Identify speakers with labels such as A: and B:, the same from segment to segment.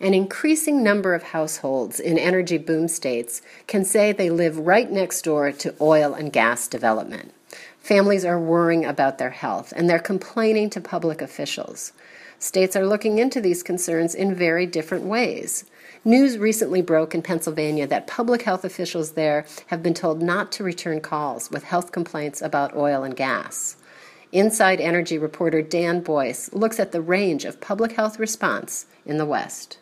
A: An increasing number of households in energy boom states can say they live right next door to oil and gas development. Families are worrying about their health and they're complaining to public officials. States are looking into these concerns in very different ways. News recently broke in Pennsylvania that public health officials there have been told not to return calls with health complaints about oil and gas. Inside Energy reporter Dan Boyce looks at the range of public health response in the West.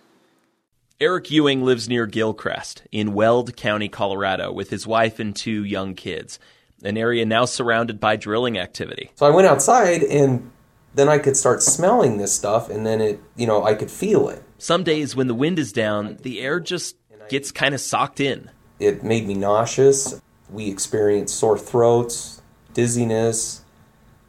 B: Eric Ewing lives near Gilcrest in Weld County, Colorado, with his wife and two young kids, an area now surrounded by drilling activity.
C: So I went outside and then I could start smelling this stuff and then it, you know, I could feel it.
B: Some days when the wind is down, the air just gets kind of socked in.
C: It made me nauseous. We experienced sore throats, dizziness.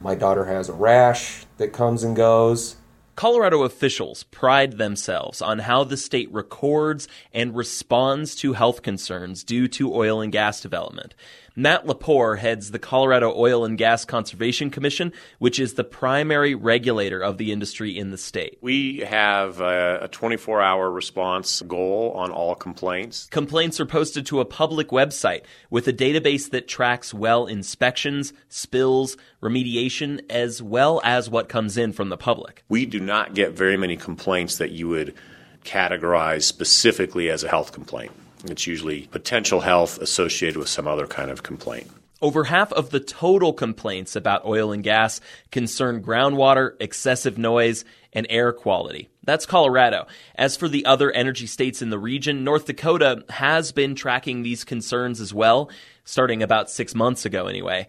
C: My daughter has a rash that comes and goes.
B: Colorado officials pride themselves on how the state records and responds to health concerns due to oil and gas development. Matt Lepore heads the Colorado Oil and Gas Conservation Commission, which is the primary regulator of the industry in the state.
D: We have a 24 hour response goal on all complaints.
B: Complaints are posted to a public website with a database that tracks well inspections, spills, remediation, as well as what comes in from the public.
D: We do not get very many complaints that you would categorize specifically as a health complaint. It's usually potential health associated with some other kind of complaint.
B: Over half of the total complaints about oil and gas concern groundwater, excessive noise, and air quality. That's Colorado. As for the other energy states in the region, North Dakota has been tracking these concerns as well, starting about six months ago anyway.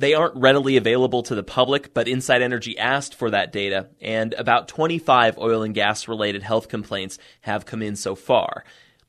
B: They aren't readily available to the public, but Inside Energy asked for that data, and about 25 oil and gas related health complaints have come in so far.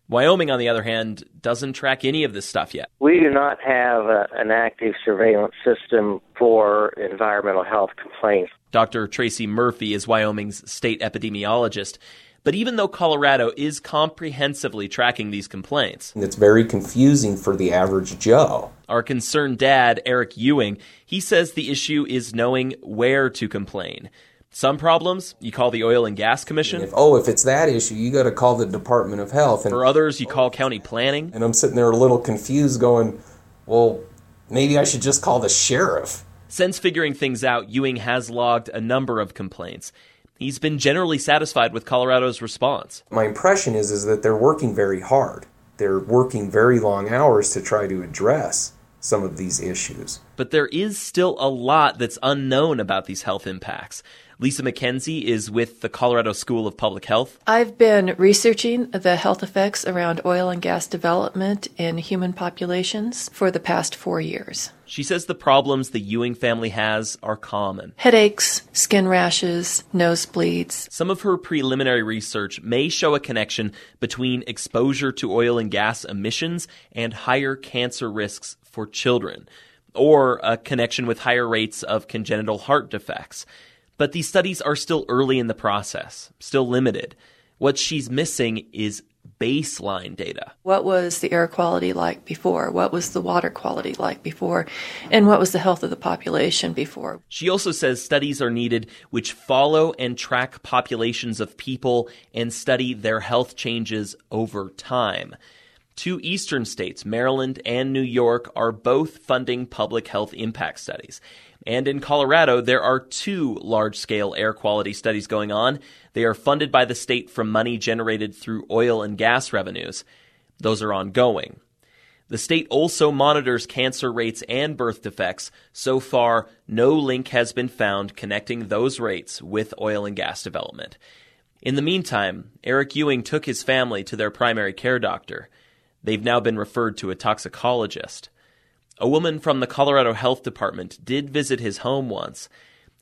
B: Wyoming, on the other hand, doesn't track any of this stuff yet.
E: We do not have a, an active surveillance system for environmental health complaints.
B: Dr. Tracy Murphy is Wyoming's state epidemiologist. But even though Colorado is comprehensively tracking these complaints,
C: it's very confusing for the average Joe.
B: Our concerned dad, Eric Ewing, he says the issue is knowing where to complain. Some problems, you call the Oil and Gas Commission.
C: If, oh, if it's that issue, you got to call the Department of Health.
B: And, For others, you call county planning.
C: And I'm sitting there a little confused, going, well, maybe I should just call the sheriff.
B: Since figuring things out, Ewing has logged a number of complaints. He's been generally satisfied with Colorado's response.
C: My impression is, is that they're working very hard. They're working very long hours to try to address some of these issues.
B: But there is still a lot that's unknown about these health impacts. Lisa McKenzie is with the Colorado School of Public Health.
F: I've been researching the health effects around oil and gas development in human populations for the past four years.
B: She says the problems the Ewing family has are common
F: headaches, skin rashes, nosebleeds.
B: Some of her preliminary research may show a connection between exposure to oil and gas emissions and higher cancer risks for children, or a connection with higher rates of congenital heart defects. But these studies are still early in the process, still limited. What she's missing is baseline data.
F: What was the air quality like before? What was the water quality like before? And what was the health of the population before?
B: She also says studies are needed which follow and track populations of people and study their health changes over time. Two eastern states, Maryland and New York, are both funding public health impact studies. And in Colorado, there are two large scale air quality studies going on. They are funded by the state from money generated through oil and gas revenues. Those are ongoing. The state also monitors cancer rates and birth defects. So far, no link has been found connecting those rates with oil and gas development. In the meantime, Eric Ewing took his family to their primary care doctor. They've now been referred to a toxicologist. A woman from the Colorado Health Department did visit his home once.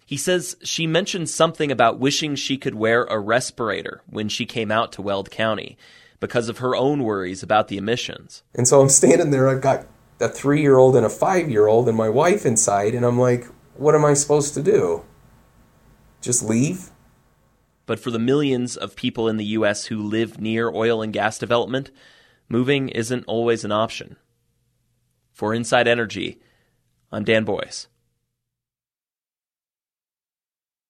B: He says she mentioned something about wishing she could wear a respirator when she came out to Weld County because of her own worries about the emissions.
C: And so I'm standing there, I've got a three year old and a five year old and my wife inside, and I'm like, what am I supposed to do? Just leave?
B: But for the millions of people in the U.S. who live near oil and gas development, moving isn't always an option. For Inside Energy, I'm Dan Boyce.